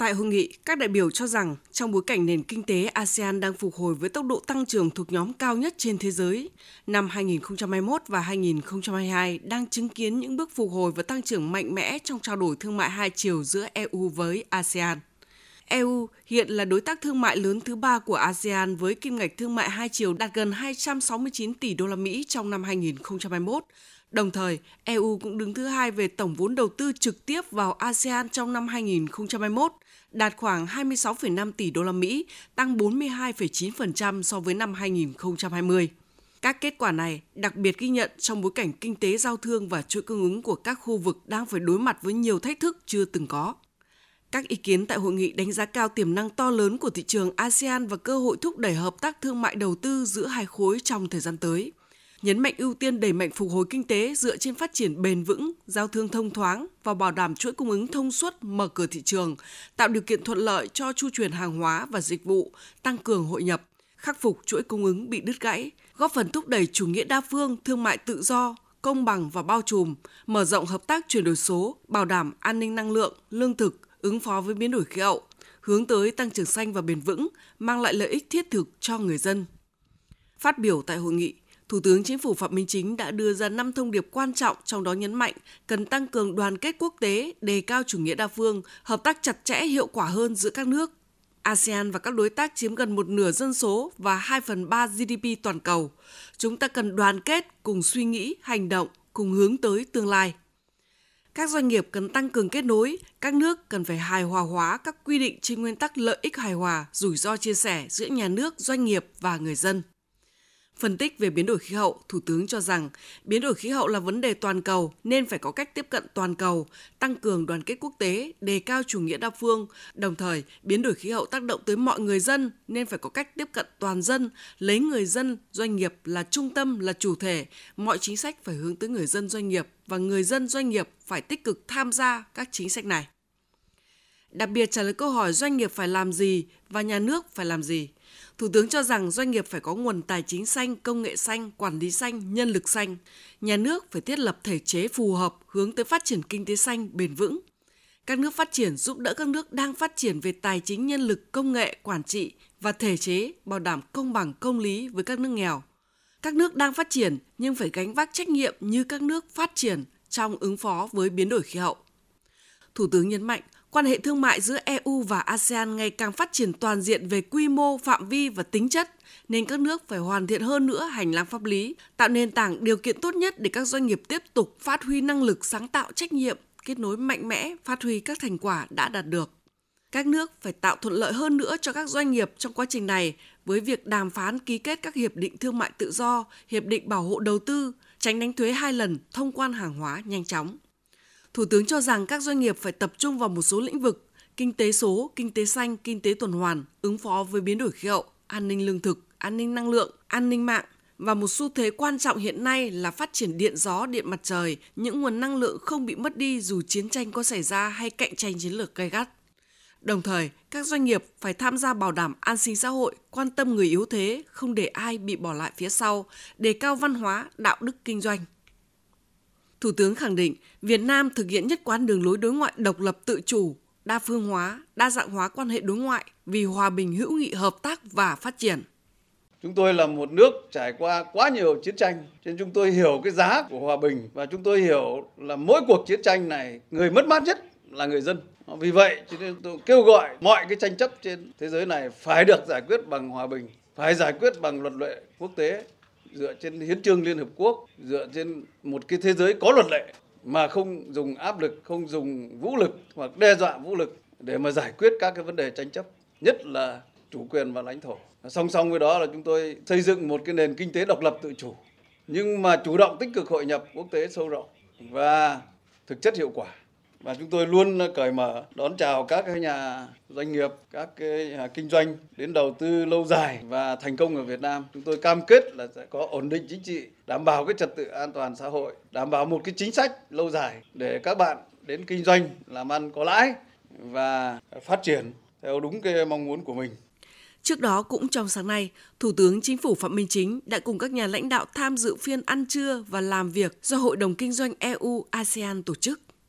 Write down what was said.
Tại hội nghị, các đại biểu cho rằng trong bối cảnh nền kinh tế ASEAN đang phục hồi với tốc độ tăng trưởng thuộc nhóm cao nhất trên thế giới, năm 2021 và 2022 đang chứng kiến những bước phục hồi và tăng trưởng mạnh mẽ trong trao đổi thương mại hai chiều giữa EU với ASEAN. EU hiện là đối tác thương mại lớn thứ ba của ASEAN với kim ngạch thương mại hai chiều đạt gần 269 tỷ đô la Mỹ trong năm 2021. Đồng thời, EU cũng đứng thứ hai về tổng vốn đầu tư trực tiếp vào ASEAN trong năm 2021, đạt khoảng 26,5 tỷ đô la Mỹ, tăng 42,9% so với năm 2020. Các kết quả này đặc biệt ghi nhận trong bối cảnh kinh tế giao thương và chuỗi cung ứng của các khu vực đang phải đối mặt với nhiều thách thức chưa từng có. Các ý kiến tại hội nghị đánh giá cao tiềm năng to lớn của thị trường ASEAN và cơ hội thúc đẩy hợp tác thương mại đầu tư giữa hai khối trong thời gian tới. Nhấn mạnh ưu tiên đẩy mạnh phục hồi kinh tế dựa trên phát triển bền vững, giao thương thông thoáng và bảo đảm chuỗi cung ứng thông suốt, mở cửa thị trường, tạo điều kiện thuận lợi cho chu chuyển hàng hóa và dịch vụ, tăng cường hội nhập, khắc phục chuỗi cung ứng bị đứt gãy, góp phần thúc đẩy chủ nghĩa đa phương, thương mại tự do, công bằng và bao trùm, mở rộng hợp tác chuyển đổi số, bảo đảm an ninh năng lượng, lương thực, ứng phó với biến đổi khí hậu, hướng tới tăng trưởng xanh và bền vững, mang lại lợi ích thiết thực cho người dân. Phát biểu tại hội nghị, Thủ tướng Chính phủ Phạm Minh Chính đã đưa ra 5 thông điệp quan trọng trong đó nhấn mạnh cần tăng cường đoàn kết quốc tế, đề cao chủ nghĩa đa phương, hợp tác chặt chẽ hiệu quả hơn giữa các nước. ASEAN và các đối tác chiếm gần một nửa dân số và 2 phần 3 GDP toàn cầu. Chúng ta cần đoàn kết, cùng suy nghĩ, hành động, cùng hướng tới tương lai. Các doanh nghiệp cần tăng cường kết nối, các nước cần phải hài hòa hóa các quy định trên nguyên tắc lợi ích hài hòa, rủi ro chia sẻ giữa nhà nước, doanh nghiệp và người dân. Phân tích về biến đổi khí hậu, Thủ tướng cho rằng biến đổi khí hậu là vấn đề toàn cầu nên phải có cách tiếp cận toàn cầu, tăng cường đoàn kết quốc tế, đề cao chủ nghĩa đa phương. Đồng thời, biến đổi khí hậu tác động tới mọi người dân nên phải có cách tiếp cận toàn dân, lấy người dân, doanh nghiệp là trung tâm, là chủ thể. Mọi chính sách phải hướng tới người dân doanh nghiệp và người dân doanh nghiệp phải tích cực tham gia các chính sách này. Đặc biệt trả lời câu hỏi doanh nghiệp phải làm gì và nhà nước phải làm gì – Thủ tướng cho rằng doanh nghiệp phải có nguồn tài chính xanh, công nghệ xanh, quản lý xanh, nhân lực xanh. Nhà nước phải thiết lập thể chế phù hợp hướng tới phát triển kinh tế xanh bền vững. Các nước phát triển giúp đỡ các nước đang phát triển về tài chính, nhân lực, công nghệ, quản trị và thể chế bảo đảm công bằng công lý với các nước nghèo. Các nước đang phát triển nhưng phải gánh vác trách nhiệm như các nước phát triển trong ứng phó với biến đổi khí hậu. Thủ tướng nhấn mạnh quan hệ thương mại giữa EU và ASEAN ngày càng phát triển toàn diện về quy mô, phạm vi và tính chất, nên các nước phải hoàn thiện hơn nữa hành lang pháp lý, tạo nền tảng điều kiện tốt nhất để các doanh nghiệp tiếp tục phát huy năng lực sáng tạo trách nhiệm, kết nối mạnh mẽ, phát huy các thành quả đã đạt được. Các nước phải tạo thuận lợi hơn nữa cho các doanh nghiệp trong quá trình này với việc đàm phán ký kết các hiệp định thương mại tự do, hiệp định bảo hộ đầu tư, tránh đánh thuế hai lần, thông quan hàng hóa nhanh chóng. Thủ tướng cho rằng các doanh nghiệp phải tập trung vào một số lĩnh vực kinh tế số, kinh tế xanh, kinh tế tuần hoàn, ứng phó với biến đổi khí hậu, an ninh lương thực, an ninh năng lượng, an ninh mạng và một xu thế quan trọng hiện nay là phát triển điện gió, điện mặt trời, những nguồn năng lượng không bị mất đi dù chiến tranh có xảy ra hay cạnh tranh chiến lược gay gắt. Đồng thời, các doanh nghiệp phải tham gia bảo đảm an sinh xã hội, quan tâm người yếu thế, không để ai bị bỏ lại phía sau, đề cao văn hóa, đạo đức kinh doanh. Thủ tướng khẳng định Việt Nam thực hiện nhất quán đường lối đối ngoại độc lập tự chủ, đa phương hóa, đa dạng hóa quan hệ đối ngoại vì hòa bình hữu nghị hợp tác và phát triển. Chúng tôi là một nước trải qua quá nhiều chiến tranh, nên chúng tôi hiểu cái giá của hòa bình và chúng tôi hiểu là mỗi cuộc chiến tranh này người mất mát nhất là người dân. Vì vậy cho nên tôi kêu gọi mọi cái tranh chấp trên thế giới này phải được giải quyết bằng hòa bình, phải giải quyết bằng luật lệ quốc tế dựa trên hiến trương Liên Hợp Quốc, dựa trên một cái thế giới có luật lệ mà không dùng áp lực, không dùng vũ lực hoặc đe dọa vũ lực để mà giải quyết các cái vấn đề tranh chấp, nhất là chủ quyền và lãnh thổ. Song song với đó là chúng tôi xây dựng một cái nền kinh tế độc lập tự chủ, nhưng mà chủ động tích cực hội nhập quốc tế sâu rộng và thực chất hiệu quả và chúng tôi luôn cởi mở đón chào các nhà doanh nghiệp, các nhà kinh doanh đến đầu tư lâu dài và thành công ở Việt Nam. Chúng tôi cam kết là sẽ có ổn định chính trị, đảm bảo cái trật tự an toàn xã hội, đảm bảo một cái chính sách lâu dài để các bạn đến kinh doanh làm ăn có lãi và phát triển theo đúng cái mong muốn của mình. Trước đó cũng trong sáng nay, Thủ tướng Chính phủ Phạm Minh Chính đã cùng các nhà lãnh đạo tham dự phiên ăn trưa và làm việc do Hội đồng Kinh doanh EU ASEAN tổ chức.